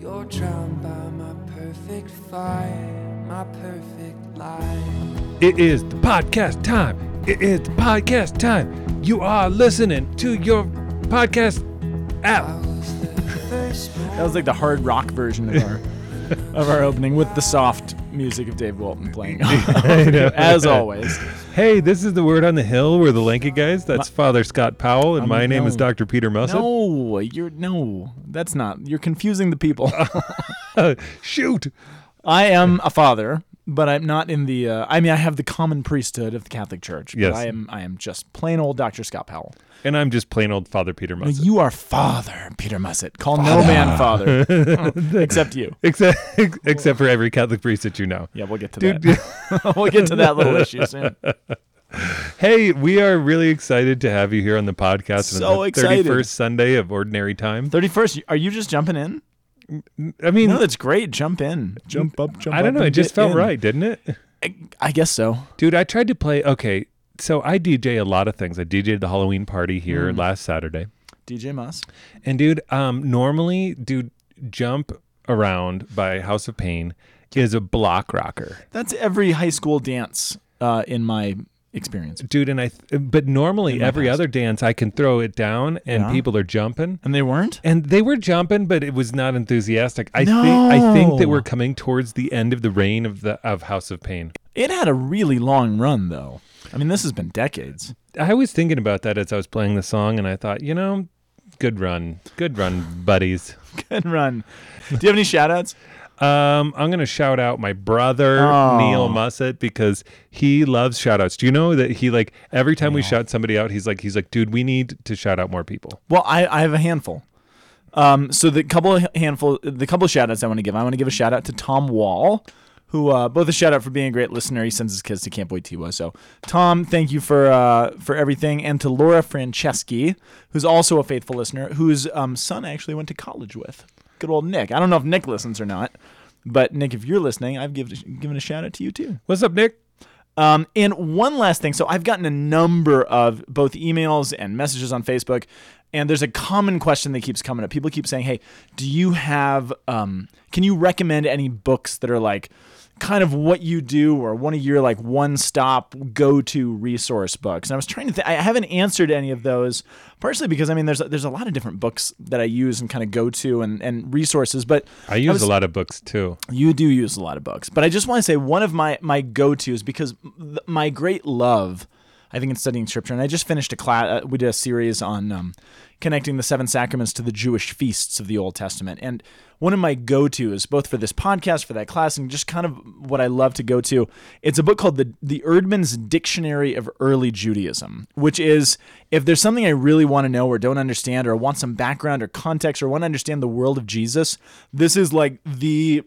You're drowned by my perfect fire, my perfect life. It is the podcast time. It is the podcast time. You are listening to your podcast app. I was the first That was like the hard rock version of our of our opening with the soft music of Dave Walton playing. As always. Hey, this is the word on the hill. We're the lanky guys. That's Father Scott Powell, and Um, my name is no. Dr. Peter Mussett. No, you're no. That's not. You're confusing the people. Shoot. I am a father, but I'm not in the. Uh, I mean, I have the common priesthood of the Catholic Church. but Yes. I am. I am just plain old Dr. Scott Powell. And I'm just plain old Father Peter Mussett. You are Father Peter Mussett. Call no man father, except you. Except, except for every Catholic priest that you know. Yeah, we'll get to Dude, that. we'll get to that little issue soon. hey, we are really excited to have you here on the podcast So on the excited. 31st Sunday of Ordinary Time. Thirty first. Are you just jumping in? I mean, No, that's great. Jump in. Jump up. Jump I don't know. It just felt in. right, didn't it? I, I guess so. Dude, I tried to play. Okay, so I DJ a lot of things. I DJed the Halloween party here last Saturday. DJ Moss. And dude, um, normally, dude, Jump Around by House of Pain is a block rocker. That's every high school dance uh, in my experience. Dude, and I, th- but normally every past. other dance I can throw it down and Yeah. people are jumping. And they weren't? And they were jumping, but it was not enthusiastic. I think I think that we're coming towards the end of the reign of the of House of Pain. It had a really long run, though. I mean, this has been decades. I was thinking about that as I was playing the song, and I thought, you know, good run, good run, buddies. Good run. Do you have any shout outs? Um, I'm gonna shout out my brother Oh. Neil Mussett because he loves shout outs. Do you know that he like every time we shout somebody out, he's like he's like, dude, we need to shout out more people. Well, I, I have a handful. Um, so the couple of handful, the couple of shout outs I want to give. I want to give a shout out to Tom Wall, who uh, both a shout out for being a great listener. He sends his kids to Camp Wojtyla. So Tom, thank you for uh, for everything, and to Laura Franceschi, who's also a faithful listener, whose um, son I actually went to college with. Good old Nick. I don't know if Nick listens or not, but Nick, if you're listening, I've given given a shout out to you too. What's up, Nick? Um, and one last thing. So I've gotten a number of both emails and messages on Facebook, and there's a common question that keeps coming up. People keep saying, "Hey, do you have? Um, can you recommend any books that are like?" Kind of what you do or one of your like one stop go to resource books and i was trying to th- i haven't answered any of those partially because i mean there's there's a lot of different books that i use and kind of go to and and resources but I use was- a lot of books too. you do use a lot of books, but I just want to say one of my my go tos because th- my great love, I think, in studying scripture, and I just finished a class. Uh, we did a series on um, connecting the seven sacraments to the Jewish feasts of the Old Testament, and one of my go tos, both for this podcast, for that class, and just kind of what I love to go to, it's a book called the the Eerdmans Dictionary of Early Judaism, which is if there's something I really want to know or don't understand or want some background or context or want to understand the world of Jesus, this is like the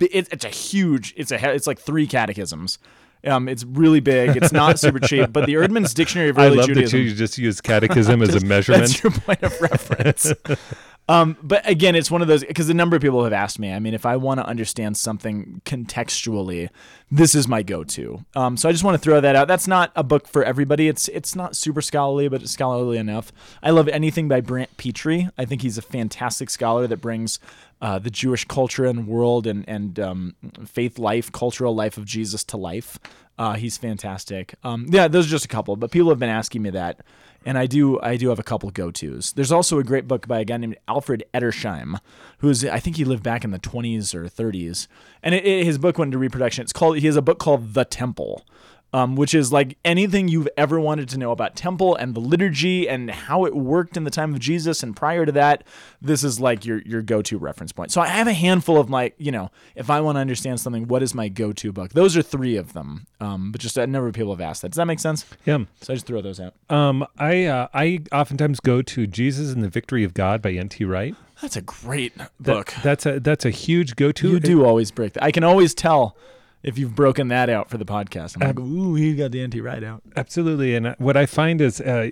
it, it's a huge it's a it's like three catechisms. Um, it's really big. It's not super cheap, but the Eerdmans Dictionary of Early I love Judaism. that you just use catechism as a measurement. That's your point of reference. um, but again, it's one of those because a number of people have asked me. I mean, if I want to understand something contextually, this is my go-to. Um, so I just want to throw that out. That's not a book for everybody. It's it's not super scholarly, but it's scholarly enough. I love anything by Brant Pitre. I think he's a fantastic scholar that brings uh, the Jewish culture and world and and um, faith life, cultural life of Jesus to life. Uh, he's fantastic. Um, yeah, those are just a couple, but people have been asking me that, and I do I do have a couple go tos. There's also a great book by a guy named Alfred Edersheim, who's I think he lived back in the 20s or 30s, and it, it- his book went into reproduction. It's called he has a book called The Temple. Um, which is like anything you've ever wanted to know about temple and the liturgy and how it worked in the time of Jesus and prior to that. This is like your your go to reference point. So I have a handful of my, you know, if I want to understand something, what is my go to book? Those are three of them. Um, but just a number of people have asked that. Does that make sense? yeah. So I just throw those out. Um, I uh, I oftentimes go to Jesus and the Victory of God by N.T. Wright. That's a great That- book. That's a that's a huge go-to. You do always break that. I can always tell if you've broken that out for the podcast. I'm like, ooh, he got the N.T. Wright out. Absolutely. And uh, what I find is uh,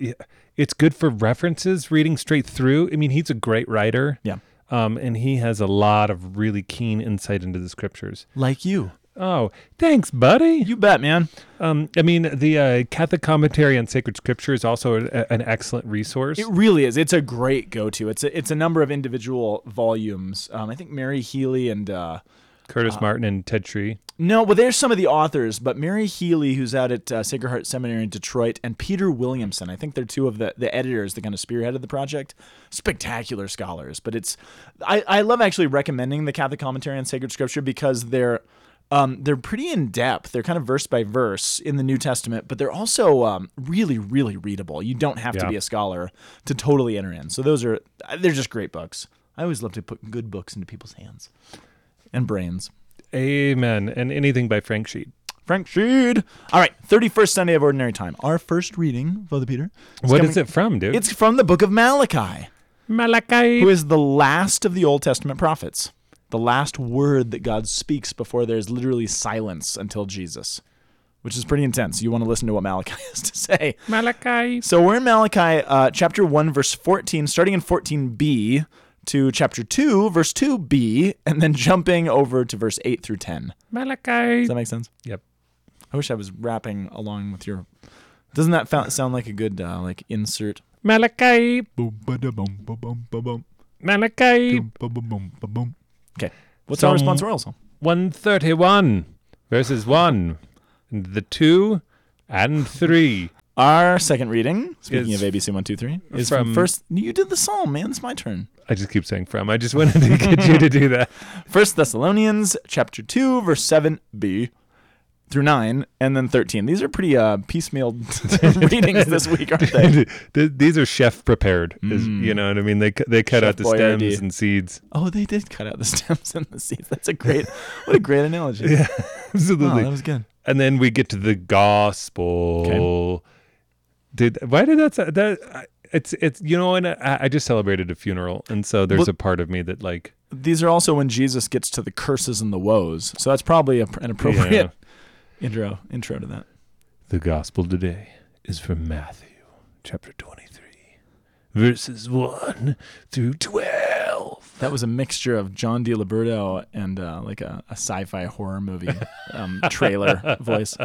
it's good for references, reading straight through. I mean, he's a great writer. Yeah. Um, and he has a lot of really keen insight into the scriptures. Like you. Oh, thanks, buddy. You bet, man. Um, I mean, the uh, Catholic commentary on sacred scripture is also a, an excellent resource. It really is. It's a great go-to. It's a, it's a number of individual volumes. Um, I think Mary Healy and uh, Curtis Martin and Ted Sri. no, well, there's some of the authors, but Mary Healy, who's out at uh, Sacred Heart Seminary in Detroit, and Peter Williamson. I think they're two of the, the editors that kind of spearheaded the project. Spectacular scholars, but it's I, I love actually recommending the Catholic commentary on sacred scripture because they're um, they're pretty in depth. They're kind of verse by verse in the New Testament, but they're also um, really, really readable. You don't have to be a scholar to totally enter in. So those are they're just great books. I always love to put good books into people's hands and brains. Amen. And anything by Frank Sheet. Frank Sheed. All right, 31st Sunday of Ordinary Time. Our first reading, Father Peter. What coming- is it from, dude? It's from the book of Malachi, Malachi. who is the last of the Old Testament prophets. The last word that God speaks before there's literally silence until Jesus, which is pretty intense. You want to listen to what Malachi has to say. Malachi. So we're in Malachi uh, chapter 1, verse 14, starting in 14b to chapter 2, verse 2b, and then jumping over to verse 8 through 10. Malachi. Does that make sense? Yep. I wish I was rapping along with your. Doesn't that fa- sound like a good uh, like insert? Malachi. Boom, ba-da-bum, ba-bum, ba-bum, Malachi. boom, ba-bum, bum, ba-bum. Okay, what's Some- our responsorial psalm? 131 verses 1 and the 2 and 3 Our second reading, speaking Is of ABC one two three, is from, from- first. You did the psalm, man. It's my turn. I just keep saying from i just wanted to get you to do that First Thessalonians chapter two, verse seven b through nine, and then thirteen. These are pretty uh, piecemeal readings this week, aren't they? These are chef prepared is, you know what i mean they they cut Chef out the Boyardee. stems and seeds Oh, they did cut out the stems and the seeds. That's a great, what a great analogy. yeah Wow, absolutely that was good. and then we get to the gospel did why did that that I- it's it's you know and I, I just celebrated a funeral and so there's a part of me that like These are also when Jesus gets to the curses and the woes. So that's probably a, an appropriate intro intro to that. The gospel today is from Matthew chapter 23, verses 1 through 12. That was a mixture of John DiLiberto and uh, like a, a sci-fi horror movie um, trailer voice.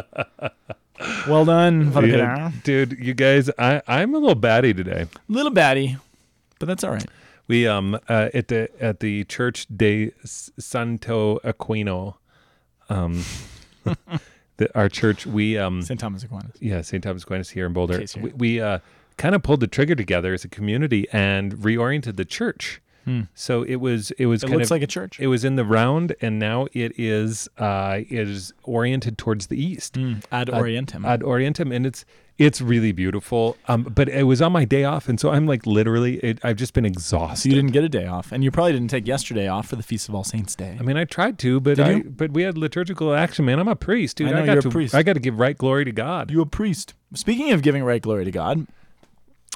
Well done, Yeah, dude, you guys, I, I'm a little batty today. Little batty, but that's all right. We um uh, at the at the Church de Santo Aquino, um, the, our church we um St. Thomas Aquinas. yeah St. Thomas Aquinas here in Boulder. Here. We, we uh kind of pulled the trigger together as a community and reoriented the church. So it was it was Hmm. It kind looks of like a church. It was in the round, and now it is uh, it is oriented towards the east, Ad Orientem. ad orientem, and it's it's really beautiful. Um, but it was on my day off, and so I'm like literally, it, I've just been so exhausted. you didn't get a day off, and you probably didn't take yesterday off for the Feast of All Saints Day. I mean, I tried to, but Did I you? but we had liturgical action, man. I'm a priest, dude. I know, got you're a to priest. I got to give right glory to God. You a priest. Speaking of giving right glory to God,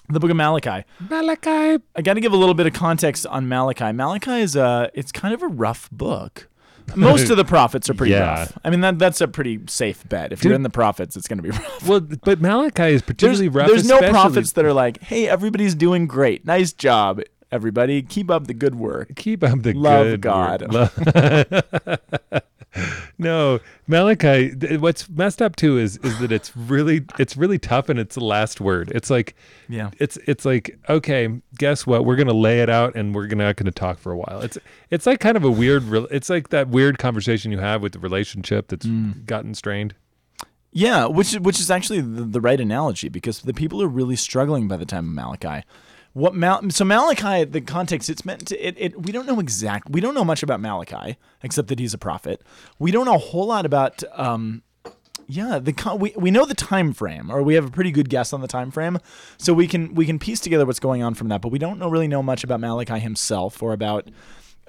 the book of Malachi. Malachi. I got to give a little bit of context on Malachi. Malachi is a it's kind of a rough book. Most of the prophets are pretty Yeah. rough. I mean that that's a pretty safe bet. If you're in the prophets, it's going to be rough. Well, but Malachi is There's, particularly rough. there's no prophets that are like, "Hey, everybody's doing great. Nice job, everybody. Keep up the good work." keep up the Love good God. work. Lo- no, Malachi. th- What's messed up too is is that it's really it's really tough and it's the last word. It's like Yeah. it's it's like okay, guess what? We're gonna lay it out and we're gonna not gonna talk for a while. It's it's like kind of a weird. rel- It's like that weird conversation you have with the relationship that's Mm. gotten strained. Yeah, which which is actually the, the right analogy because the people are really struggling by the time of Malachi. What Mal- so Malachi the context it's meant to it, it we don't know exact we don't know much about Malachi except that he's a prophet. We don't know a whole lot about um yeah, the we, we know the time frame, or we have a pretty good guess on the time frame, so we can we can piece together what's going on from that. But we don't know really know much about Malachi himself, or about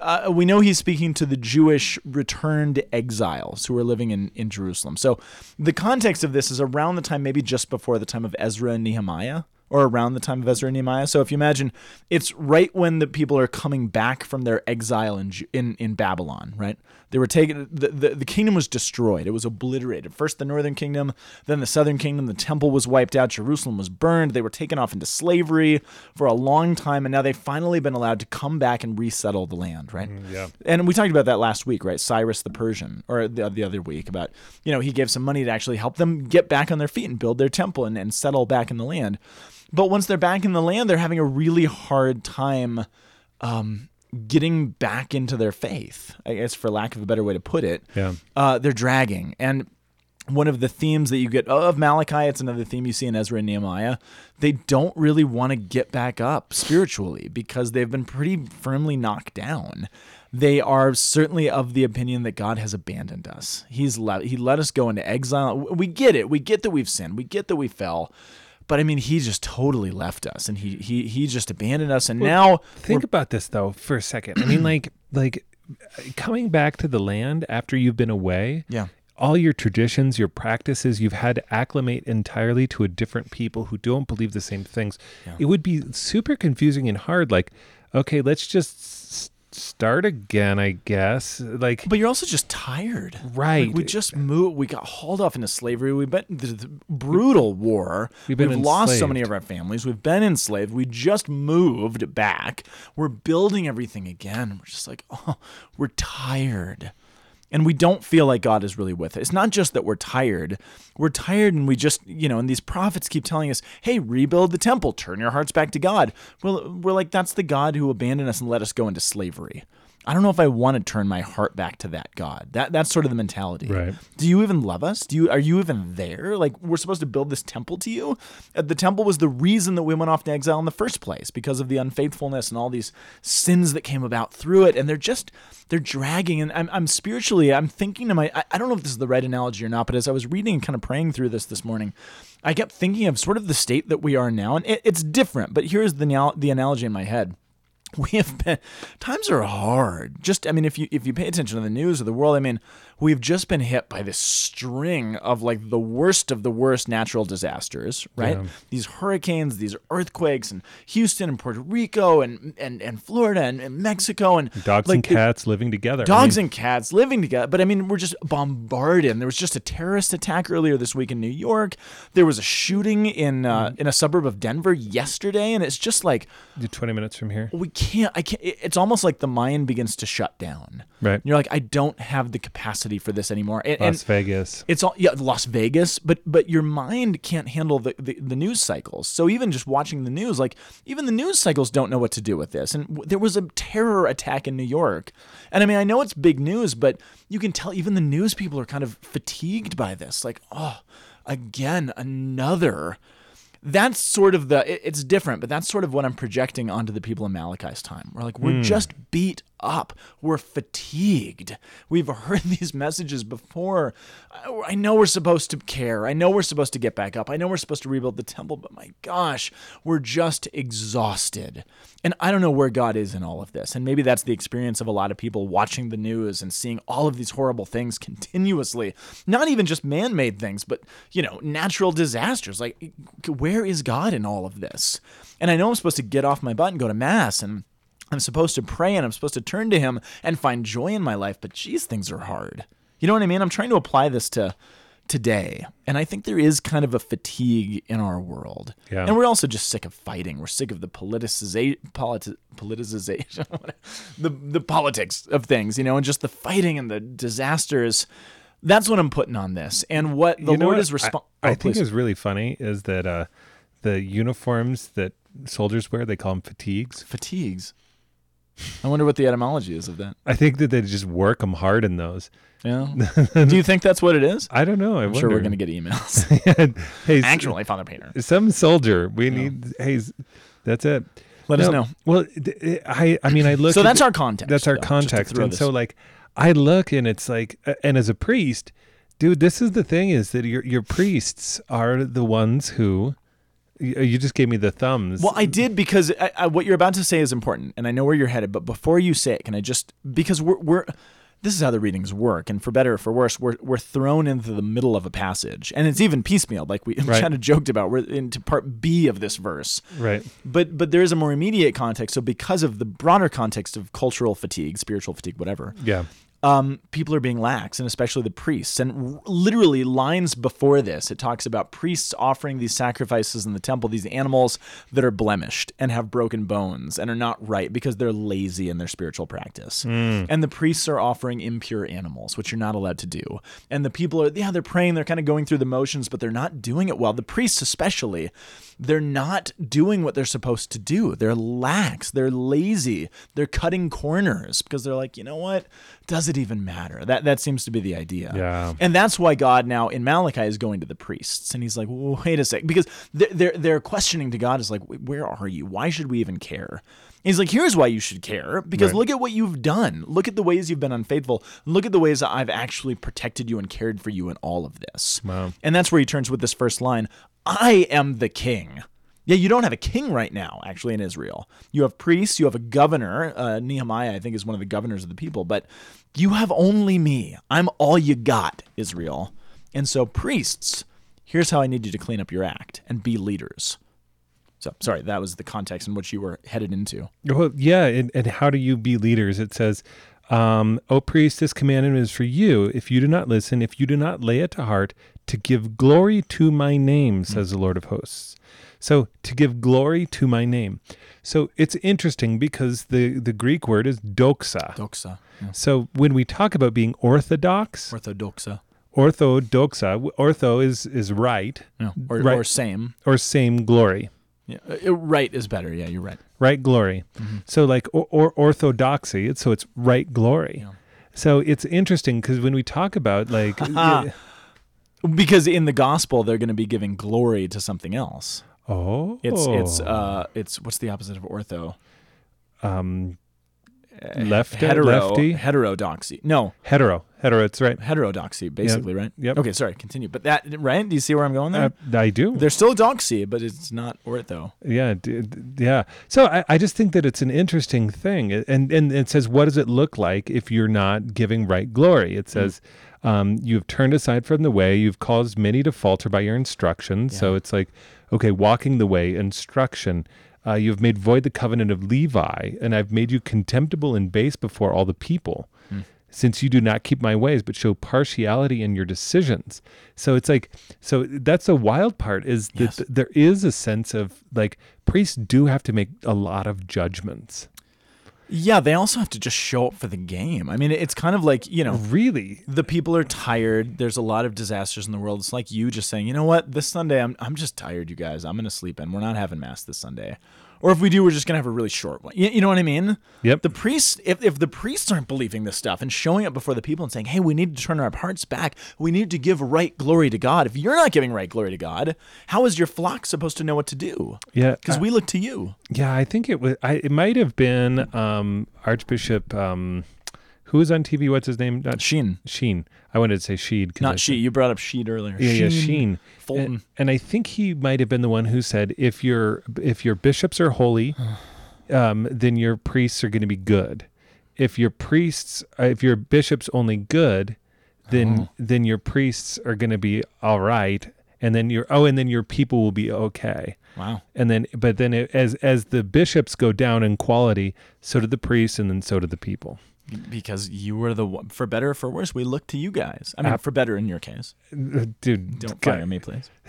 uh, we know he's speaking to the Jewish returned exiles who are living in, in Jerusalem. So the context of this is around the time, maybe just before the time of Ezra and Nehemiah. Or around the time of Ezra and Nehemiah. So if you imagine, it's right when the people are coming back from their exile in in, in Babylon, right? They were taken. The, the the kingdom was destroyed. It was obliterated. First the northern kingdom, then the southern kingdom. The temple was wiped out. Jerusalem was burned. They were taken off into slavery for a long time, and now they've finally been allowed to come back and resettle the land, right? Mm, yeah. And we talked about that last week, right? Cyrus the Persian, or the, the other week, about, you know, he gave some money to actually help them get back on their feet and build their temple and, and settle back in the land. But once they're back in the land, they're having a really hard time um, getting back into their faith, I guess, for lack of a better way to put it. Yeah. Uh, they're dragging. And one of the themes that you get of Malachi, it's another theme you see in Ezra and Nehemiah. They don't really want to get back up spiritually because they've been pretty firmly knocked down. They are certainly of the opinion that God has abandoned us. He's let he let us go into exile. We get it. We get that we've sinned. We get that we fell. But I mean, he just totally left us, and he he he just abandoned us. And now Think about this though for a second. I mean, like like coming back to the land after you've been away. Yeah. All your traditions, your practices, you've had to acclimate entirely to a different people who don't believe the same things. It would be super confusing and hard. Like, okay, let's just start again, I guess. Like, But you're also just tired. Right. Like, we just moved. We got hauled off into slavery. We've been the, the brutal war. We've been lost so many of our families. We've been enslaved. We just moved back. We're building everything again. We're just like, oh, we're tired. And we don't feel like God is really with us. It's not just that we're tired. We're tired and we just, you know, and these prophets keep telling us, hey, rebuild the temple, turn your hearts back to God. Well, we're like, that's the God who abandoned us and let us go into slavery. I don't know if I want to turn my heart back to that God. That that's sort of the mentality. Right. Do you even love us? Do you are you even there? Like we're supposed to build this temple to you? Uh, The temple was the reason that we went off to exile in the first place because of the unfaithfulness and all these sins that came about through it. And they're just they're dragging. And I'm, I'm spiritually I'm thinking to my I, I don't know if this is the right analogy or not, but as I was reading and kind of praying through this this morning, I kept thinking of sort of the state that we are now, and it, it's different. But here's the the analogy in my head we have been times are hard. Just i mean if you if you pay attention to the news of the world i mean we've just been hit by this string of like the worst of the worst natural disasters right Yeah. these hurricanes these earthquakes and houston and puerto rico and and, and florida and, and mexico and dogs like, and it- cats living together. I dogs mean, and cats living together. But I mean, we're just bombarded. And there was just a terrorist attack earlier this week in New York. There was a shooting in uh, Mm-hmm. in a suburb of Denver yesterday, and it's just like 20 minutes from here. we can't. I can't. It's almost like the mind begins to shut down. Right. You're like, I don't have the capacity for this anymore. And, and Las Vegas. it's all yeah, Las Vegas, but but your mind can't handle the, the the news cycles. So even just watching the news, like even the news cycles don't know what to do with this. And w- there was a terror attack in New York, and I mean I know it's big news, but you can tell even the news people are kind of fatigued by this. Like oh, again another. That's sort of the. it- It's different, but that's sort of what I'm projecting onto the people in Malachi's time. We're like we're hmm. just beat up. We're fatigued. We've heard these messages before. I I know we're supposed to care. I know we're supposed to get back up. I know we're supposed to rebuild the temple, but my gosh, we're just exhausted. And I don't know where God is in all of this. And maybe that's the experience of a lot of people watching the news and seeing all of these horrible things continuously. Not even just man made things, but, you know, natural disasters. Like, where is God in all of this? And I know I'm supposed to get off my butt and go to Mass and I'm supposed to pray and I'm supposed to turn to him and find joy in my life, but geez, things are hard. You know what I mean? I'm trying to apply this to today. And I think there is kind of a fatigue in our world. Yeah. And we're also just sick of fighting. We're sick of the politicization, politi- politicization, the, the politics of things, you know, and just the fighting and the disasters. That's what I'm putting on this. And what the You know Lord what is Oh, responding. I, I think is really funny is that uh, the uniforms that soldiers wear, they call them fatigues. fatigues. I wonder what the etymology is of that. I think that they just work them hard in those. Yeah. Do you think that's what it is? I don't know. I I'm sure we're going to get emails. hey, Actually, Father Painter. some soldier. We need. Hey, that's it. Let us know. Well, d- I. I mean, I look. So that's the- our context. That's our though, context, and this- so like, I look and it's like, uh, and as a priest, dude, this is the thing: is that your your priests are the ones who. You just gave me the thumbs. Well, I did because I, I, what you're about to say is important, and I know where you're headed. But before you say it, can I just because we're we're this is how the readings work, and for better or for worse, we're we're thrown into the middle of a passage, and it's even piecemeal, like we Right. kind of joked about. We're into part B of this verse, Right. but but there is a more immediate context. So because of the broader context of cultural fatigue, spiritual fatigue, whatever, Yeah. Um, people are being lax, and especially the priests. And r- literally, lines before this, it talks about priests offering these sacrifices in the temple, these animals that are blemished and have broken bones and are not right because they're lazy in their spiritual practice. And the priests are offering impure animals, which you're not allowed to do. And the people are, yeah, they're praying, they're kind of going through the motions, but they're not doing it well. The priests, especially, they're not doing what they're supposed to do. They're lax, they're lazy, they're cutting corners because they're like, you know what? Does it even matter? That that seems to be the idea. Yeah. And that's why God now in Malachi is going to the priests, and he's like, wait a sec, because they're they're, they're questioning to God is like, where are you? Why should we even care? He's like, here's why you should care, because Right. look at what you've done. Look at the ways you've been unfaithful. Look at the ways that I've actually protected you and cared for you in all of this. Wow. And that's where he turns with this first line I am the king. Yeah, you don't have a king right now, actually, in Israel. You have priests, you have a governor. Uh, Nehemiah, I think, is one of the governors of the people, but you have only me. I'm all you got, Israel. And so, priests, here's how I need you to clean up your act and be leaders. So, sorry, that was the context in which you were headed into. Well, yeah, and, and how do you be leaders? It says, um, "O priest, this commandment is for you. If you do not listen, if you do not lay it to heart, to give glory to my name," says the Lord of hosts. So to give glory to my name. So it's interesting because the the Greek word is doxa. Doxa. So when we talk about being orthodox, Orthodoxa. orthodoxa, ortho is is right No. Or, Right. or same. or same glory. Yeah. uh, right is better. Yeah, you're right. right glory. So like or, or orthodoxy, it's so it's right glory. Yeah. So it's interesting because when we talk about like Because in the gospel, they're going to be giving glory to something else. oh It's it's uh it's what's the opposite of ortho? um left Hetero lefty heterodoxy. No, hetero hetero. It's right. heterodoxy basically, right? Yep. Okay, sorry, continue. But that right? Do you see where I'm going there? Uh, I do. They're still doxy, but it's not ortho. Yeah, d- d- yeah. So I, I just think that it's an interesting thing, and and it says, what does it look like if you're not giving right glory? It says, um, you have turned aside from the way, you've caused many to falter by your instructions. So it's like, okay, walking the way, instruction. Uh, you have made void the covenant of Levi, and I've made you contemptible and base before all the people. Since you do not keep my ways, but show partiality in your decisions. So it's like, so that's the wild part is that Yes. th- there is a sense of like priests do have to make a lot of judgments. Yeah, they also have to just show up for the game. I mean, it's kind of like you know. Really? The people are tired. There's a lot of disasters in the world. It's like you just saying, you know what, this Sunday I'm I'm just tired, you guys. I'm gonna sleep in. We're not having mass this Sunday. Or if we do, we're just gonna have a really short one. You, you know what I mean? Yep. The priests, if, if the priests aren't believing this stuff and showing up before the people and saying, hey, we need to turn our hearts back, we need to give right glory to God. If you're not giving right glory to God, how is your flock supposed to know what to do? Yeah. Because we look to you. Yeah, I think it was. I, it might have been um, Archbishop. Um, who was on TV? What's his name? Not Sheen. Sheen. I wanted to say Sheed. 'cause I Not she. You brought up Sheed earlier. Yeah, yeah, Sheen. Fulton. And, and I think he might have been the one who said, if your if your bishops are holy, um, then your priests are going to be good. If your priests, uh, if your bishops only good, then then your priests are going to be all right, and then your oh, and then your people will be okay. Wow. And then, but then it, as as the bishops go down in quality, so do the priests, and then so do the people. Because you were the one, for better or for worse, we look to you guys. I mean, Ap- for better in your case. Uh, Dude, Don't fire me, please.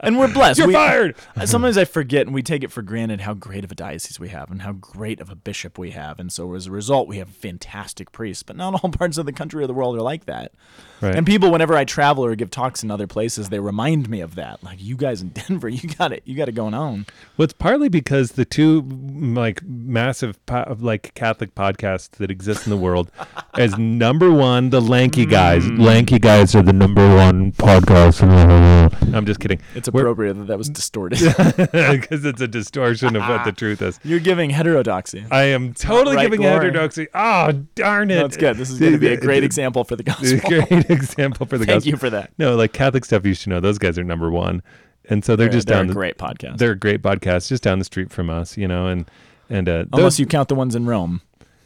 and we're blessed. You're We- fired. Sometimes I forget and we take it for granted how great of a diocese we have and how great of a bishop we have. And so as a result, we have fantastic priests. But not all parts of the country or the world are like that. Right. And people, whenever I travel or give talks in other places, they remind me of that. Like, you guys in Denver, you got it. You got it going on. Well, it's partly because the two like massive po- like Catholic podcasts that exist in the world, as number one, the Lanky guys. Mm. Lanky guys are the number one podcast. I'm just kidding. It's We're- appropriate that that was distorted. because it's a distortion of what the truth is. You're giving heterodoxy. I am totally right giving glory. heterodoxy. Oh, darn it! That's good. This is going to be a great example for the gospel. Great example for the Thank gospel. you for that. No, like Catholic stuff, you should know those guys are number one, and so they're, just they're down a the great podcast. They're a great podcast just down the street from us, you know, and and uh, Unless those, you count the ones in Rome.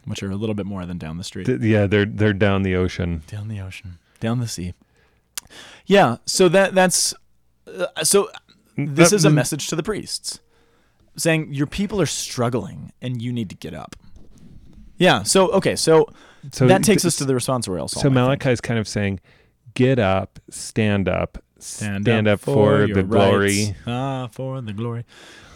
which are a little bit more than down the street. Th- yeah, they're they're down the ocean. down the ocean, down the sea. Yeah, so that that's uh, so this Uh, is a mm, message to the priests saying your people are struggling and you need to get up. Yeah, so okay, so, So that takes th- us to the responsorial psalm. So Malachi is kind of saying, "Get up, stand up, Stand, up, for, your the glory." rights. Ah, for the glory.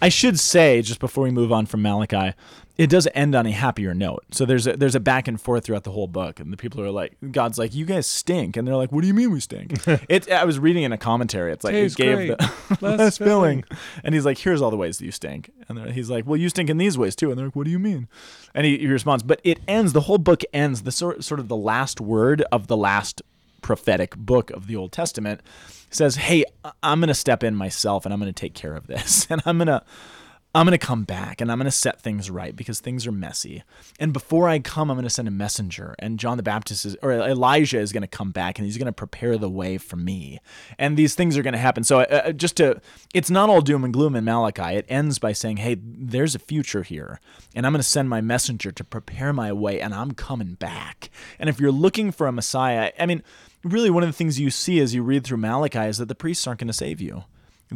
I should say, just before we move on from Malachi, it does end on a happier note. So there's a, there's a back and forth throughout the whole book, and the people are like, God's like, "You guys stink," and they're like, "What do you mean we stink?" it. I was reading in a commentary. It's like Tastes it gave great. the Less filling. and he's like, "Here's all the ways that you stink," and he's like, "Well, you stink in these ways too," and they're like, "What do you mean?" And he, he responds, but it ends. The whole book ends. The sort sort of the last word of the last prophetic book of the Old Testament says, "Hey, I'm going to step in myself and I'm going to take care of this. And I'm going to I'm going to come back and I'm going to set things right because things are messy. And before I come, I'm going to send a messenger and John the Baptist is or Elijah is going to come back and he's going to prepare the way for me. And these things are going to happen. So uh, just to it's not all doom and gloom in Malachi. It ends by saying, "Hey, there's a future here, and I'm going to send my messenger to prepare my way and I'm coming back." And if you're looking for a Messiah, I mean, really one of the things you see as you read through Malachi is that the priests aren't going to save you.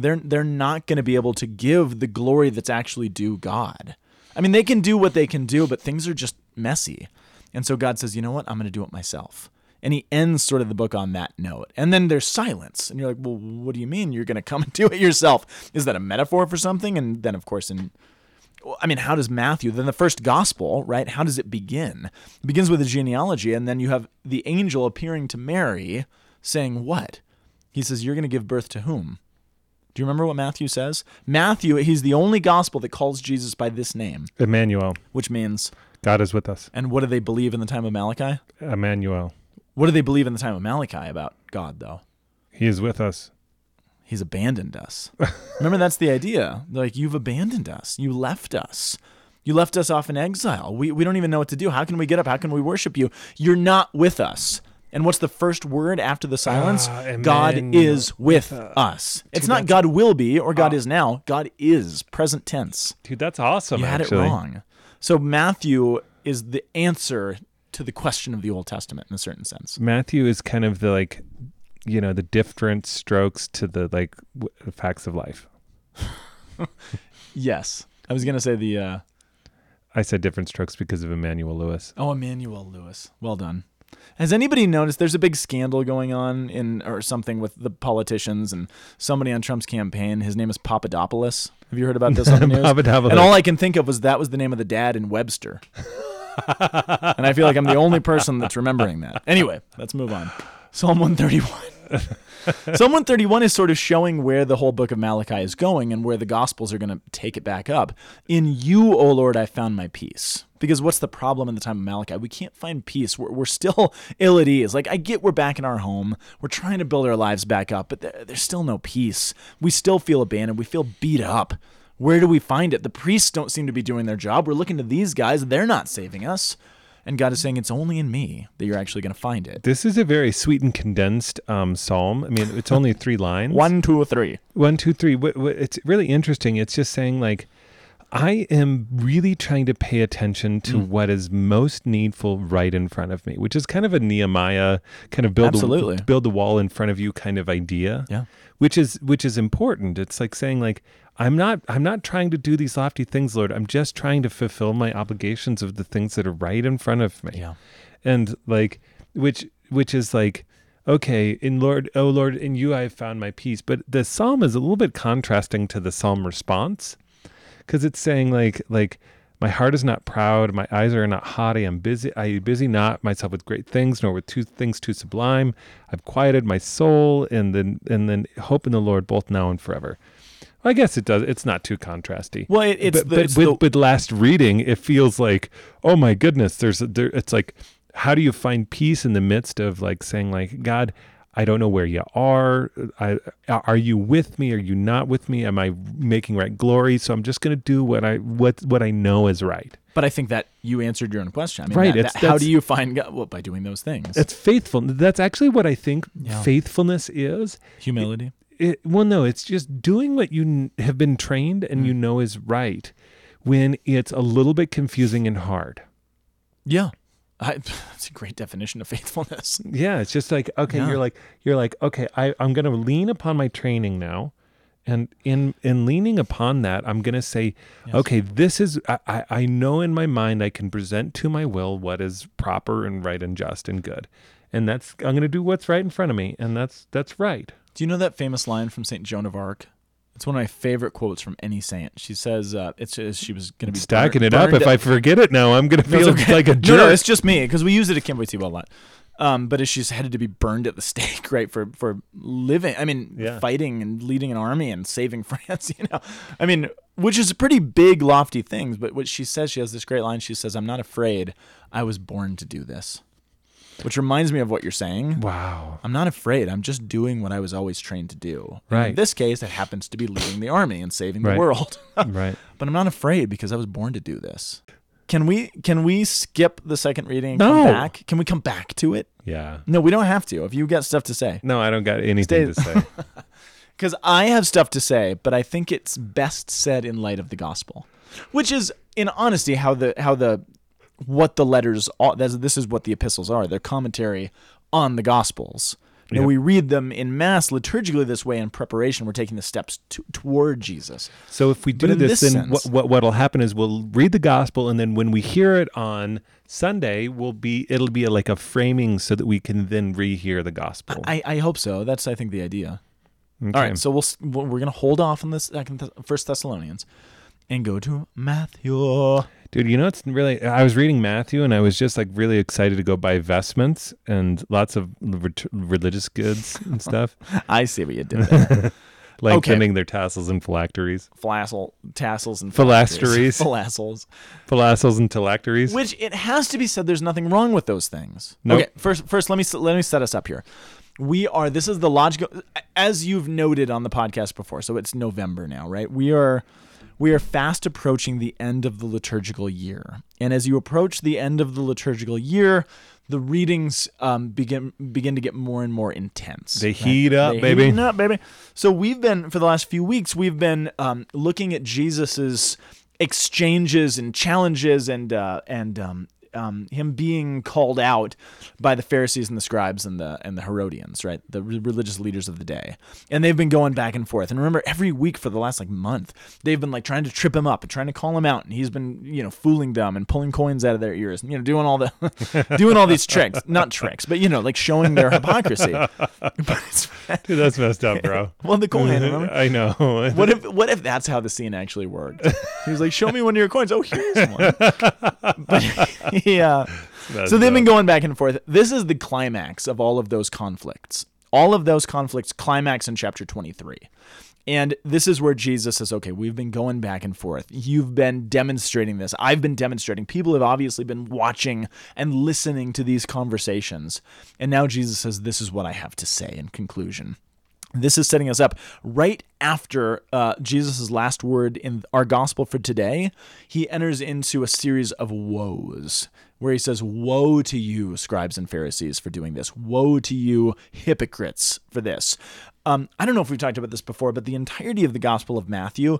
They're they're not going to be able to give the glory that's actually due God. I mean, they can do what they can do, but things are just messy. And so God says, "You know what? I'm going to do it myself." And he ends sort of the book on that note. And then there's silence. And you're like, "Well, what do you mean you're going to come and do it yourself? Is that a metaphor for something?" And then of course in I mean, how does Matthew, then the first gospel, right? How does it begin? It begins with a genealogy, and then you have the angel appearing to Mary saying, What? He says, You're going to give birth to whom? Do you remember what Matthew says? Matthew, he's the only gospel that calls Jesus by this name, Emmanuel, which means, God is with us. and what do they believe in the time of Malachi? Emmanuel, What do they believe in the time of Malachi about God, though? He is with us. He's abandoned us. Remember, that's the idea. Like, you've abandoned us. You left us. You left us off in exile. We, we don't even know what to do. How can we get up? How can we worship you? You're not with us. And what's the first word after the silence? Ah, God is with us. It's not God will be or God is now. God is, present tense. Dude, that's awesome. You had actually. it wrong. So Matthew is the answer to the question of the Old Testament in a certain sense. Matthew is kind of the like, you know, the different strokes to the like w- facts of life. Yes. I was going to say the, uh, I said different strokes because of Emmanuel Lewis. Oh, Emmanuel Lewis. Well done. Has anybody noticed there's a big scandal going on in or something with the politicians and somebody on Trump's campaign? His name is Papadopoulos. Have you heard about this on the news? Papadopoulos. And all I can think of was that was the name of the dad in Webster. and I feel like I'm the only person that's remembering that. Anyway, let's move on. Psalm 131. Psalm 131 is sort of showing where the whole book of Malachi is going and where the Gospels are going to take it back up. In you, O Lord, I found my peace. Because what's the problem in the time of Malachi? We can't find peace. We're, we're still ill at ease. Like, I get we're back in our home. We're trying to build our lives back up, but there, there's still no peace. We still feel abandoned. We feel beat up. Where do we find it? The priests don't seem to be doing their job. We're looking to these guys. They're not saving us. And God is saying, it's only in me that you're actually going to find it. This is a very sweet and condensed um, psalm. I mean, it's only three lines. One, two, three. One, two, three. It's really interesting. It's just saying like, I am really trying to pay attention to Mm. what is most needful right in front of me, which is kind of a Nehemiah kind of build Absolutely. a, build a wall in front of you kind of idea. Yeah. Which is which is important. It's like saying like I'm not I'm not trying to do these lofty things, Lord. I'm just trying to fulfill my obligations of the things that are right in front of me Yeah. and like which which is like okay in lord oh lord in you i have found my peace but the psalm is a little bit contrasting to the psalm response because it's saying like like my heart is not proud my eyes are not haughty i'm busy i busy not myself with great things nor with two things too sublime i've quieted my soul and then and then hope in the lord both now and forever I guess it does. It's not too contrasty. Well, it, it's but, the, but it's with, the- with last reading, it feels like, oh my goodness, there's a, there. It's like, how do you find peace in the midst of like saying like, God, I don't know where you are. I, are you with me? Are you not with me? Am I making right glory? So I'm just going to do what I what what I know is right. But I think that you answered your own question. I mean, Right, that- that- how do you find God? Well, by doing those things. That's faithful. That's actually what I think Yeah. faithfulness is. humility. it, well no it's just doing what you have been trained and Mm. you know is right when it's a little bit confusing and hard Yeah. I, that's a great definition of faithfulness. Yeah, it's just like okay, Yeah. you're like you're like okay, I I'm going to lean upon my training now, and in in leaning upon that, I'm going to say, okay, this is I, I I know in my mind I can present to my will what is proper and right and just and good, and that's I'm going to do what's right in front of me, and that's that's right. Do you know that famous line from Saint Joan of Arc? It's one of my favorite quotes from any saint. She says, uh, "It's she was going to be Stacking it up. If I forget it now, I'm going to feel okay. like a No, jerk. no, it's just me because we use it at Camp Wojtyla a lot. Um, but as she's headed to be burned at the stake, right, for for living, I mean, Yeah. fighting and leading an army and saving France, you know, I mean, which is pretty big, lofty things. But what she says, she has this great line. She says, "I'm not afraid. I was born to do this," which reminds me of what you're saying. wow. I'm not afraid. I'm just doing what I was always trained to do. And In this case, it happens to be leading the army and saving the Right. world. right. but I'm not afraid because I was born to do this. Can we can we skip the second reading and No. come back? Can we come back to it? Yeah. No, we don't have to. If you got stuff to say, No, I don't got anything Stay- to say. because I have stuff to say, but I think it's best said in light of the gospel, which is, in honesty, how the how the what the letters are. This is what the epistles are. They're commentary on the gospels. Now Yep. we read them in mass liturgically this way in preparation. We're taking the steps to, toward Jesus. So if we do this, this then what, sense- what what'll happen is we'll read the gospel, and then when we hear it on Sunday, will be it'll be like a framing so that we can then rehear the gospel. I, I hope so. That's I think the idea. Okay. All right, so we'll we're going to hold off on this second First Thessalonians, and go to Matthew. Dude, you know it's really. I was reading Matthew, and I was just like really excited to go buy vestments and lots of ret- religious goods and stuff, I see what you did there. lengthening their tassels and phylacteries, Flassel, tassels, and Philasteries. Philassels. phylacteries and phylacteries. Which it has to be said, there's nothing wrong with those things. Nope. Okay, first, first let me let me set us up here. We are. This is the logical, as you've noted on the podcast before. So it's November now, right? We are. We are fast approaching the end of the liturgical year, and as you approach the end of the liturgical year, the readings um, begin begin to get more and more intense. They heat up, They baby. heating up, baby. So we've been for the last few weeks, we've been um, looking at Jesus's exchanges and challenges and uh, and um, um, him being called out by the Pharisees and the scribes and the and the Herodians, right, the re- religious leaders of the day, and they've been going back and forth. And remember, every week for the last like month, they've been like trying to trip him up and trying to call him out, and he's been you know fooling them and pulling coins out of their ears, and you know doing all the doing all these tricks, not tricks, but you know like showing their hypocrisy. Dude, that's messed up, bro. well, the coin. remember? I know. What if what if that's how the scene actually worked? He was like, "Show me one of your coins." Oh, here's one. But yeah, so they've been going back and forth. This is the climax of all of those conflicts. All of those conflicts climax in chapter 23. And this is where Jesus says, okay, we've been going back and forth. You've been demonstrating this. I've been demonstrating. People have obviously been watching and listening to these conversations. And now Jesus says, this is what I have to say in conclusion. This is setting us up right after uh, Jesus' last word in our gospel for today. He enters into a series of woes where he says, Woe to you, scribes and Pharisees, for doing this. Woe to you, hypocrites, for this. Um, I don't know if we've talked about this before, but the entirety of the Gospel of Matthew.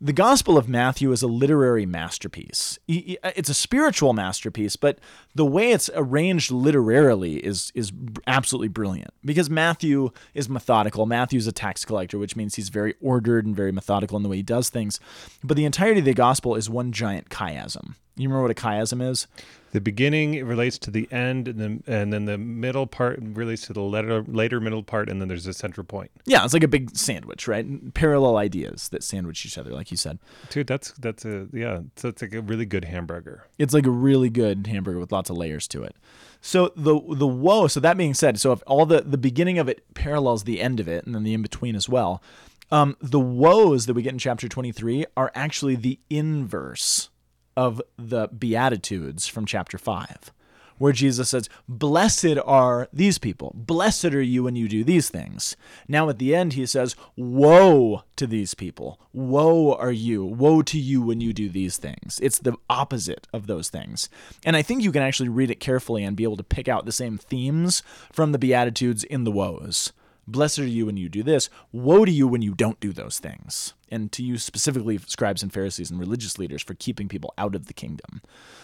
The Gospel of Matthew is a literary masterpiece. E- uh, It's a spiritual masterpiece, but the way it's arranged literarily is is absolutely brilliant. Because Matthew is methodical. Matthew's a tax collector, which means he's very ordered and very methodical in the way he does things. But the entirety of the Gospel is one giant chiasm. You remember what a chiasm is? The beginning it relates to the end, and then and then the middle part relates to the later later middle part, and then there's a central point. Yeah, it's like a big sandwich, right? Parallel ideas that sandwich each other, like you said. Dude, that's that's a yeah. So it's like a really good hamburger. It's like a really good hamburger with lots of layers to it. So the the woe. So that being said, so if all the the beginning of it parallels the end of it, and then the in between as well, um, the woes that we get in chapter twenty three are actually the inverse of the beatitudes from chapter five, where Jesus says, "Blessed are these people. Blessed are you when you do these things." Now at the end, he says, "Woe to these people. Woe are you. Woe to you when you do these things." It's the opposite of those things, and I think you can actually read it carefully and be able to pick out the same themes from the beatitudes in the woes. Blessed are you when you do this. Woe to you when you don't do those things. And to you specifically, scribes and Pharisees and religious leaders for keeping people out of the kingdom.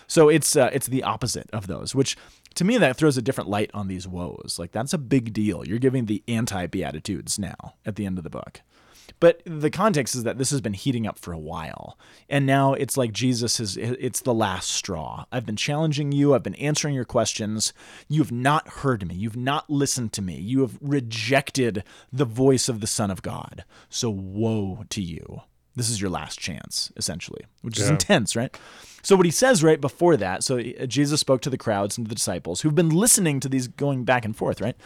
So it's uh, it's the opposite of those, which to me that throws a different light on these woes. Like that's a big deal. You're giving the anti beatitudes now at the end of the book. But the context is that this has been heating up for a while. And now it's like Jesus is it's the last straw. I've been challenging you, I've been answering your questions. You've not heard me. You've not listened to me. You have rejected the voice of the Son of God. So woe to you. This is your last chance, essentially, which is Yeah. intense, right? So what he says right before that, so Jesus spoke to the crowds and to the disciples who've been listening to these going back and forth, right?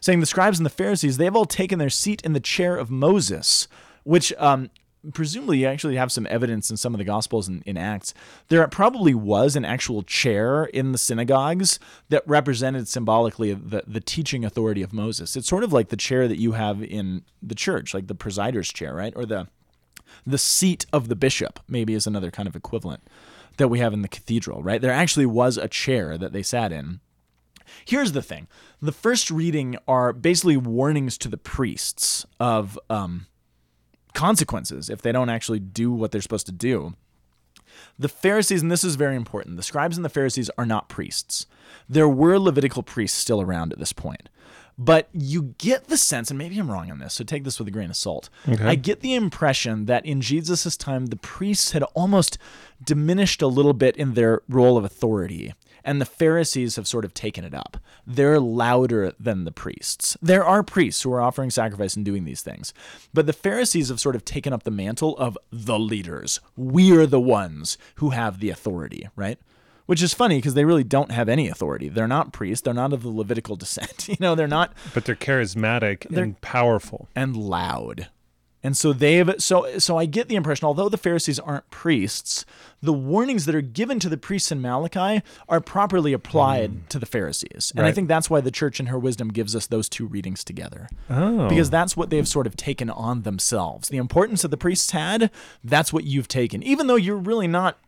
Saying the scribes and the Pharisees, they've all taken their seat in the chair of Moses, which um, presumably you actually have some evidence in some of the Gospels and in Acts. There probably was an actual chair in the synagogues that represented symbolically the, the teaching authority of Moses. It's sort of like the chair that you have in the church, like the presider's chair, right? Or the the seat of the bishop maybe is another kind of equivalent that we have in the cathedral, right? There actually was a chair that they sat in. Here's the thing: the first reading are basically warnings to the priests of um, consequences if they don't actually do what they're supposed to do. The Pharisees, and this is very important, the scribes and the Pharisees are not priests. There were Levitical priests still around at this point. But you get the sense, and maybe I'm wrong on this, so take this with a grain of salt. I get the impression that in Jesus' time, the priests had almost diminished a little bit in their role of authority, and the Pharisees have sort of taken it up. They're louder than the priests. There are priests who are offering sacrifice and doing these things, but the Pharisees have sort of taken up the mantle of the leaders. We're the ones who have the authority, right? Which is funny because they really don't have any authority. They're not priests. They're not of the Levitical descent. You know, they're not But they're charismatic and powerful. and loud. And so they've so so I get the impression, although the Pharisees aren't priests, the warnings that are given to the priests in Malachi are properly applied to the Pharisees. And I think that's why the church in her wisdom gives us those two readings together. Oh. Because that's what they've sort of taken on themselves. The importance that the priests had, that's what you've taken. Even though you're really not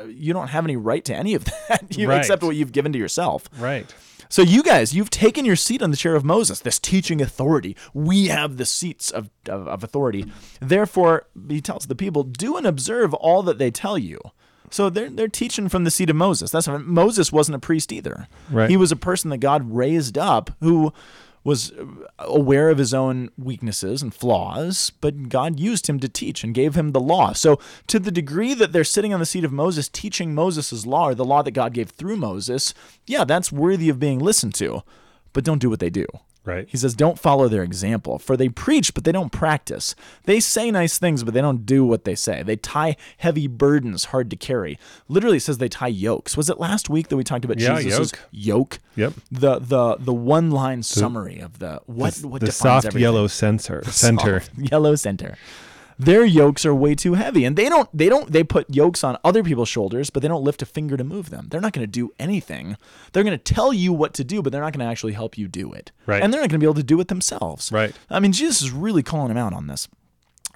uh, you don't have any right to any of that, you Right. except what you've given to yourself. right. So you guys, you've taken your seat on the chair of Moses, this teaching authority. We have the seats of, of, of authority. Therefore, he tells the people, do and observe all that they tell you. So they're they're teaching from the seat of Moses. That's Moses wasn't a priest either. Right. He was a person that God raised up who was aware of his own weaknesses and flaws, but God used him to teach and gave him the law. So, to the degree that they're sitting on the seat of Moses teaching Moses' law, or the law that God gave through Moses, yeah, that's worthy of being listened to. But don't do what they do. Right. He says, don't follow their example, for they preach, but they don't practice. They say nice things, but they don't do what they say. They tie heavy burdens hard to carry. Literally says they tie yokes. Was it last week that we talked about Yeah, Jesus' yoke. yoke? Yep. The the the one line summary of the what the what the defines soft everything? yellow center. Soft yellow center. Their yokes are way too heavy, and they don't they don't they put yokes on other people's shoulders, but they don't lift a finger to move them. They're not going to do anything. They're going to tell you what to do, but they're not going to actually help you do it. Right. And they're not going to be able to do it themselves. Right. I mean, Jesus is really calling them out on this.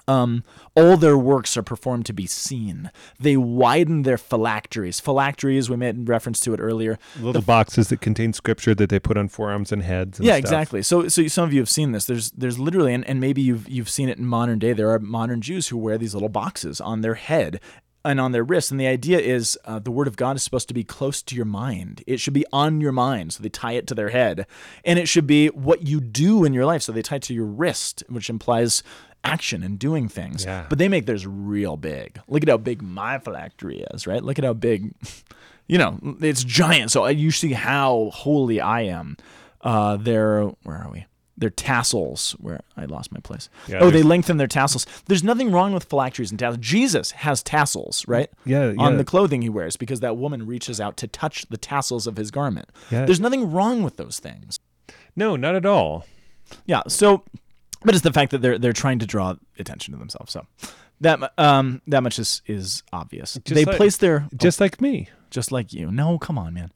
Um, all their works are performed to be seen. They widen their phylacteries. Phylacteries, we made reference to it earlier. Little boxes that contain scripture that they put on forearms and heads. And yeah, stuff. exactly. So, so some of you have seen this. There's, there's literally, and, and maybe you've you've seen it in modern day. There are modern Jews who wear these little boxes on their head and on their wrists. And the idea is, uh, the word of God is supposed to be close to your mind. It should be on your mind. So they tie it to their head, and it should be what you do in your life. So they tie it to your wrist, which implies action and doing things. Yeah. But they make theirs real big. Look at how big my phylactery is, right? Look at how big, you know, it's giant. So you see how holy I am. Uh, their where are we? Their tassels. Where I lost my place. Yeah, oh, they lengthen their tassels. There's nothing wrong with phylacteries and tassels. Jesus has tassels, right? Yeah, On yeah. the clothing he wears because that woman reaches out to touch the tassels of his garment. Yeah. There's nothing wrong with those things. No, not at all. Yeah. So, but it's the fact that they're they're trying to draw attention to themselves. So that um that much is is obvious. they like- place their Just like me. just like you. No, come on, man.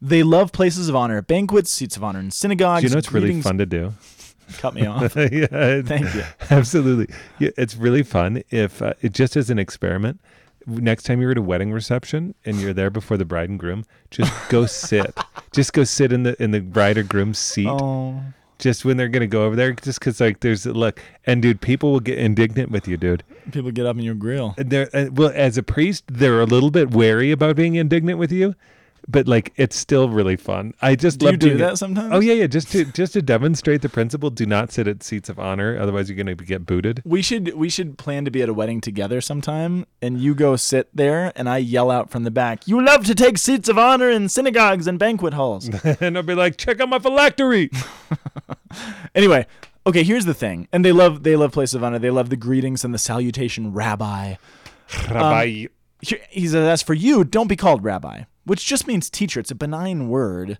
They love places of honor, banquets, seats of honor in synagogues. Do you know what's really fun to do? Cut me off. yeah, Thank you. Absolutely. Yeah, it's really fun if uh, it just as an experiment. Next time you're at a wedding reception and you're there before the bride and groom, just go sit. just go sit in the in the bride or groom's seat. Oh, just when they're gonna go over there, just because like there's look, and dude, people will get indignant with you, dude. People get up in your grill. And They're uh, well, as a priest, they're a little bit wary about being indignant with you, but like it's still really fun. I just Do love you do that it. sometimes? Oh yeah, yeah. Just to just to demonstrate the principle, do not sit at seats of honor, otherwise you're gonna get booted. We should we should plan to be at a wedding together sometime, and you go sit there, and I yell out from the back, "You love to take seats of honor in synagogues and banquet halls." and I'll be like, check out my phylactery. anyway, okay, here's the thing, and they love they love places of honor. They love the greetings and the salutation, Rabbi. Rabbi. Um, Here- He says, "As for you, don't be called Rabbi," which just means teacher. It's a benign word.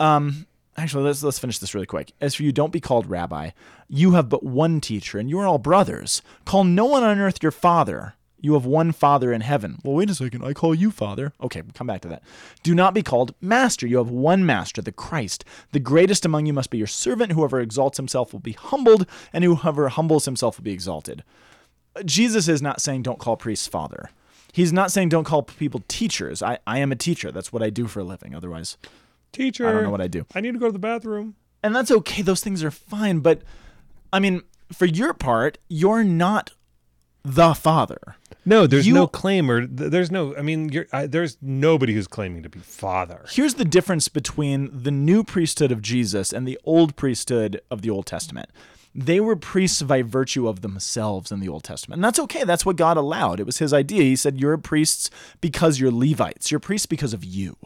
Um, actually, let's let's finish this really quick. As for you, don't be called Rabbi. You have but one teacher, and you are all brothers. Call no one on earth your father. You have one Father in heaven. Well, wait a second. I call you Father. Okay, we'll come back to that. Do not be called Master. You have one Master, the Christ. The greatest among you must be your servant. Whoever exalts himself will be humbled, and whoever humbles himself will be exalted. Jesus is not saying don't call priests father. He's not saying don't call people teachers. I, I am a teacher. That's what I do for a living. Otherwise, Teacher. I don't know what I do. I need to go to the bathroom. And that's okay. Those things are fine. But I mean, for your part, you're not the father. No, there's You- no claim or th- there's no. I mean, you're, I, there's nobody who's claiming to be father. Here's the difference between the new priesthood of Jesus and the old priesthood of the Old Testament. They were priests by virtue of themselves in the Old Testament. And that's okay. That's what God allowed. It was his idea. He said, You're priests because you're Levites. You're priests because of you.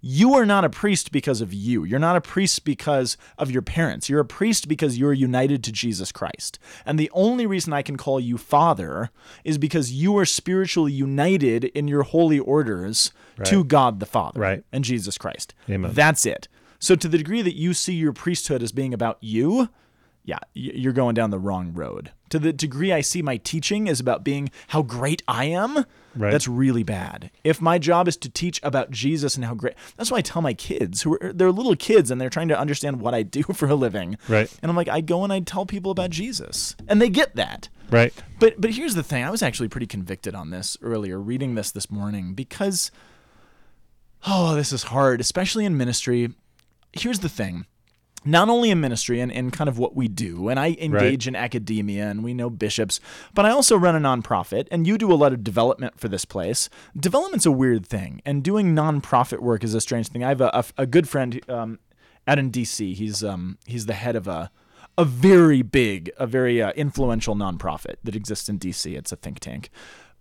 You are not a priest because of you. You're not a priest because of your parents. You're a priest because you're united to Jesus Christ. And the only reason I can call you father is because you are spiritually united in your holy orders to God the Father Right. and Jesus Christ. Amen. That's it. So to the degree that you see your priesthood as being about you, yeah, you're going down the wrong road. To the degree I see my teaching is about being how great I am, Right. that's really bad. If my job is to teach about Jesus and how great, that's why I tell my kids who are they're little kids and they're trying to understand what I do for a living. Right. And I'm like, I go and I tell people about Jesus, and they get that. Right. But but here's the thing. I was actually pretty convicted on this earlier, reading this this morning, because oh, this is hard, especially in ministry. Here's the thing. Not only in ministry and, and kind of what we do, and I engage in academia and we know bishops, but I also run a nonprofit and you do a lot of development for this place. Development's a weird thing, and doing nonprofit work is a strange thing. I have a, a, a good friend um, out in DC. He's um, he's the head of a a very big, a very uh, influential nonprofit that exists in DC. It's a think tank.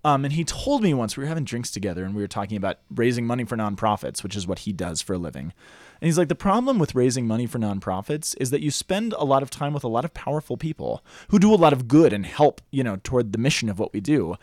Um, and he told me once we were having drinks together and we were talking about raising money for nonprofits, which is what he does for a living. And he's like, the problem with raising money for nonprofits is that you spend a lot of time with a lot of powerful people who do a lot of good and help, you know, toward the mission of what we do.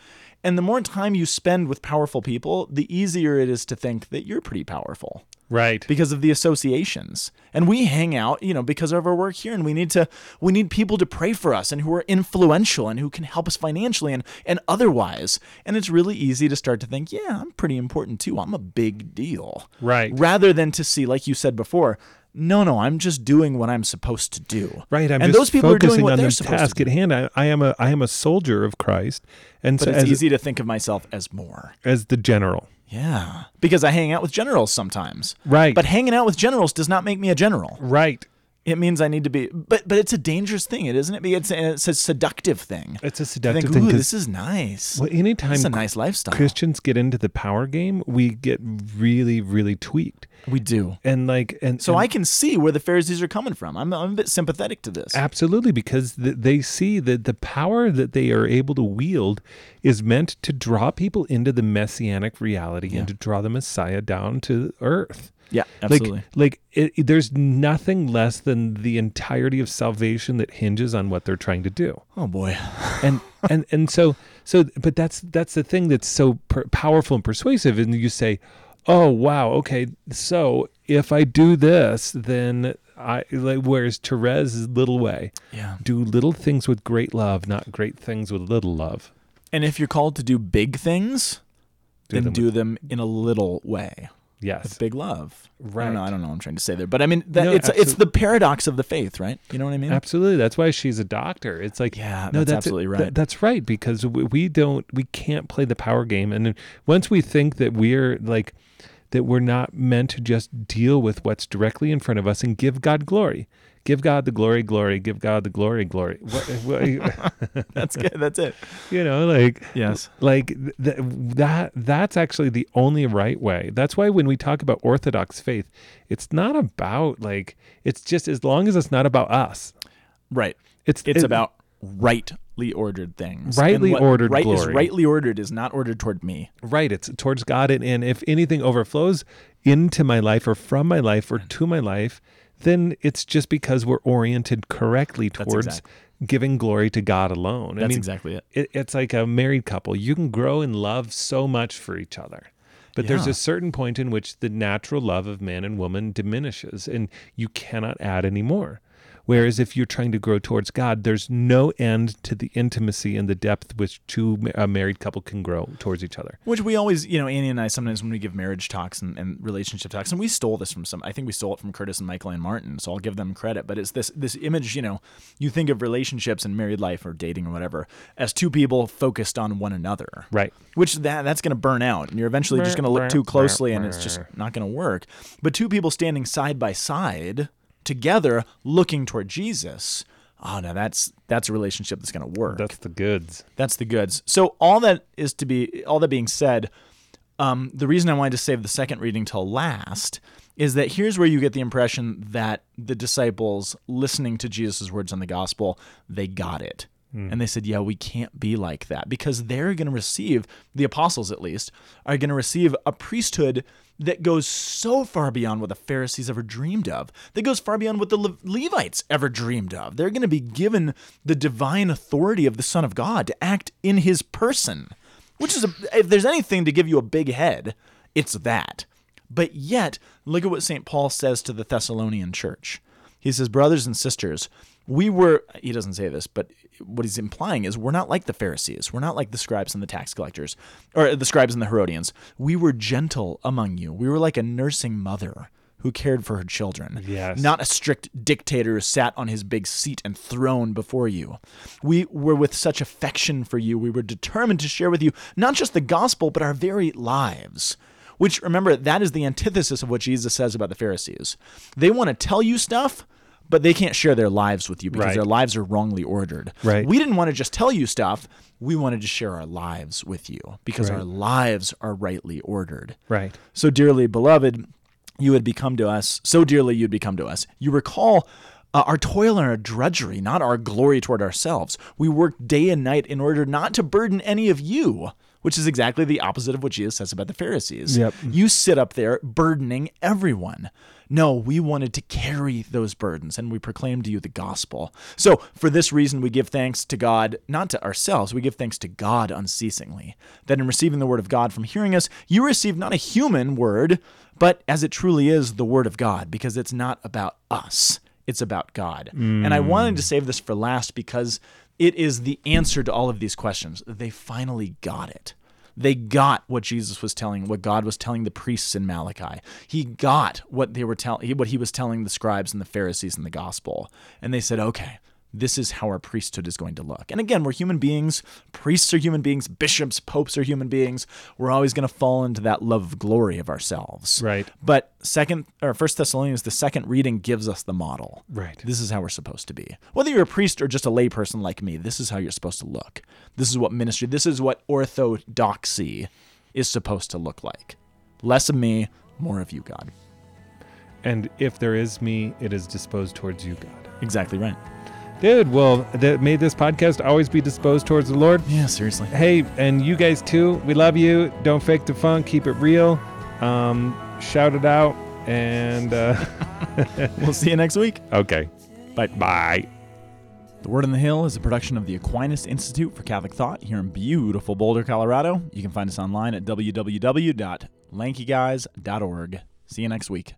And the more time you spend with powerful people, the easier it is to think that you're pretty powerful Right. because of the associations. And we hang out, you know, because of our work here and we need to we need people to pray for us and who are influential and who can help us financially and and otherwise. And it's really easy to start to think, yeah, I'm pretty important too. I'm a big deal. Right. Rather than to see like you said before, no, no, I'm just doing what I'm supposed to do. Right. I'm and just those people are doing what on they're the supposed task to do. at hand. I, I am a I am a soldier of Christ, and But so it's as, easy to think of myself as more. as the general. Yeah. Because I hang out with generals sometimes. Right. But hanging out with generals does not make me a general. Right. It means I need to be, but but it's a dangerous thing, it isn't it? It's it's a seductive thing. It's a seductive think, thing this is nice. well, anytime This is a nice lifestyle. Christians get into the power game, we get really, really tweaked. we do. And like, and So and I can see where the Pharisees are coming from. I'm, I'm a bit sympathetic to this. absolutely because th- they see that the power that they are able to wield is meant to draw people into the messianic reality and to draw the Messiah down to earth. Yeah, absolutely. Like, like it, it- there's nothing less than the entirety of salvation that hinges on what they're trying to do. oh boy. and and and so so but that's that's the thing that's so per- powerful and persuasive and you say oh wow okay so if i do this then i like whereas therese little way Yeah. do little things with great love not great things with little love And if you're called to do big things, Do then them do them in a little way yes big love. I Right. don't know. I don't know what I'm trying to say there, but I mean, that, No, it's it's the paradox of the faith, right? You know what I mean? absolutely that's why she's a doctor it's like Yeah, no that's that's absolutely right. that's right because we, we don't we can't play the power game and once we think that we're like that we're not meant to just deal with what's directly in front of us and give God glory. Give God the glory, glory. Give God the glory, glory. What, what, That's good. That's it. you know, like Yes. like th- that. That's actually the only right way. That's why when we talk about Orthodox faith, it's not about like it's just as long as it's not about us. Right. It's It's it- about rightly ordered things. Rightly ordered right is rightly ordered is not ordered toward me. Right. It's towards God. And, and if anything overflows into my life or from my life or to my life, then it's just because we're oriented correctly towards exact- giving glory to God alone. I That's mean, exactly it. it, it's like a married couple. You can grow in love so much for each other. But there's a certain point in which the natural love of man and woman diminishes and you cannot add any more. Whereas if you're trying to grow towards God, there's no end to the intimacy and the depth which two a married couple can grow towards each other. Which we always, you know, Annie and I sometimes when we give marriage talks and, and relationship talks, and we stole this from some. I think we stole it from Curtis and Michaelann Martin, so I'll give them credit. But it's this this image, you know, you think of relationships and married life or dating or whatever as two people focused on one another, Right. Which that that's going to burn out, and you're eventually just going to look too closely, and it's just not going to work. But two people standing side by side together, looking toward Jesus. Oh no, that's that's a relationship that's going to work. That's the goods. That's the goods. So all that is to be all that being said, um, the reason I wanted to save the second reading till last is that here's where you get the impression that the disciples listening to Jesus' words on the gospel, they got it. Hmm. And they said, Yeah, we can't be like that because they're going to receive, the apostles at least, are going to receive a priesthood that goes so far beyond what the Pharisees ever dreamed of, that goes far beyond what the Le- Levites ever dreamed of. They're going to be given the divine authority of the Son of God to act in his person, which is, a, if there's anything to give you a big head, it's that. But yet, look at what St. Paul says to the Thessalonian church. He says, Brothers and sisters, we were, he doesn't say this, but what he's implying is we're not like the Pharisees. We're not like the scribes and the tax collectors, or the scribes and the Herodians. We were gentle among you. We were like a nursing mother who cared for her children. Yes. Not a strict dictator who sat on his big seat and throne before you. We were with such affection for you. We were determined to share with you not just the gospel, but our very lives. Which, remember, that is the antithesis of what Jesus says about the Pharisees. They want to tell you stuff, but they can't share their lives with you because Right. their lives are wrongly ordered. Right. We didn't want to just tell you stuff. We wanted to share our lives with you because our lives are rightly ordered. Right. So dearly beloved, you had become to us, so dearly you'd become to us. You recall uh, our toil and our drudgery, not our glory toward ourselves. We worked day and night in order not to burden any of you, which is exactly the opposite of what Jesus says about the Pharisees. Yep. You sit up there burdening everyone. No, we wanted to carry those burdens and we proclaimed to you the gospel. So, for this reason, we give thanks to God, not to ourselves, we give thanks to God unceasingly. That in receiving the word of God from hearing us, you receive not a human word, but as it truly is, the word of God, because it's not about us, it's about God. And I wanted to save this for last because it is the answer to all of these questions. They finally got it. They got what Jesus was telling, what God was telling the priests in Malachi. He got what they were telling, what he was telling the scribes and the Pharisees in the gospel, and they said, "Okay, this is how our priesthood is going to look." And again, we're human beings. Priests are human beings. Bishops, popes are human beings. We're always going to fall into that love of glory of ourselves. Right. But second or First Thessalonians, the second reading gives us the model. Right. This is how we're supposed to be. Whether you're a priest or just a layperson like me, this is how you're supposed to look. This is what ministry, this is what orthodoxy is supposed to look like. Less of me, more of you, God. And if there is me, it is disposed towards you, God. Exactly right. Dude, well, that made this podcast always be disposed towards the Lord. Yeah, seriously. Hey, and you guys too. We love you. Don't fake the funk. Keep it real. Um, shout it out. And uh, We'll see you next week. okay, Bye. bye. The Word on the Hill is a production of the Aquinas Institute for Catholic Thought here in beautiful Boulder, Colorado. You can find us online at www.lankyguys.org. See you next week.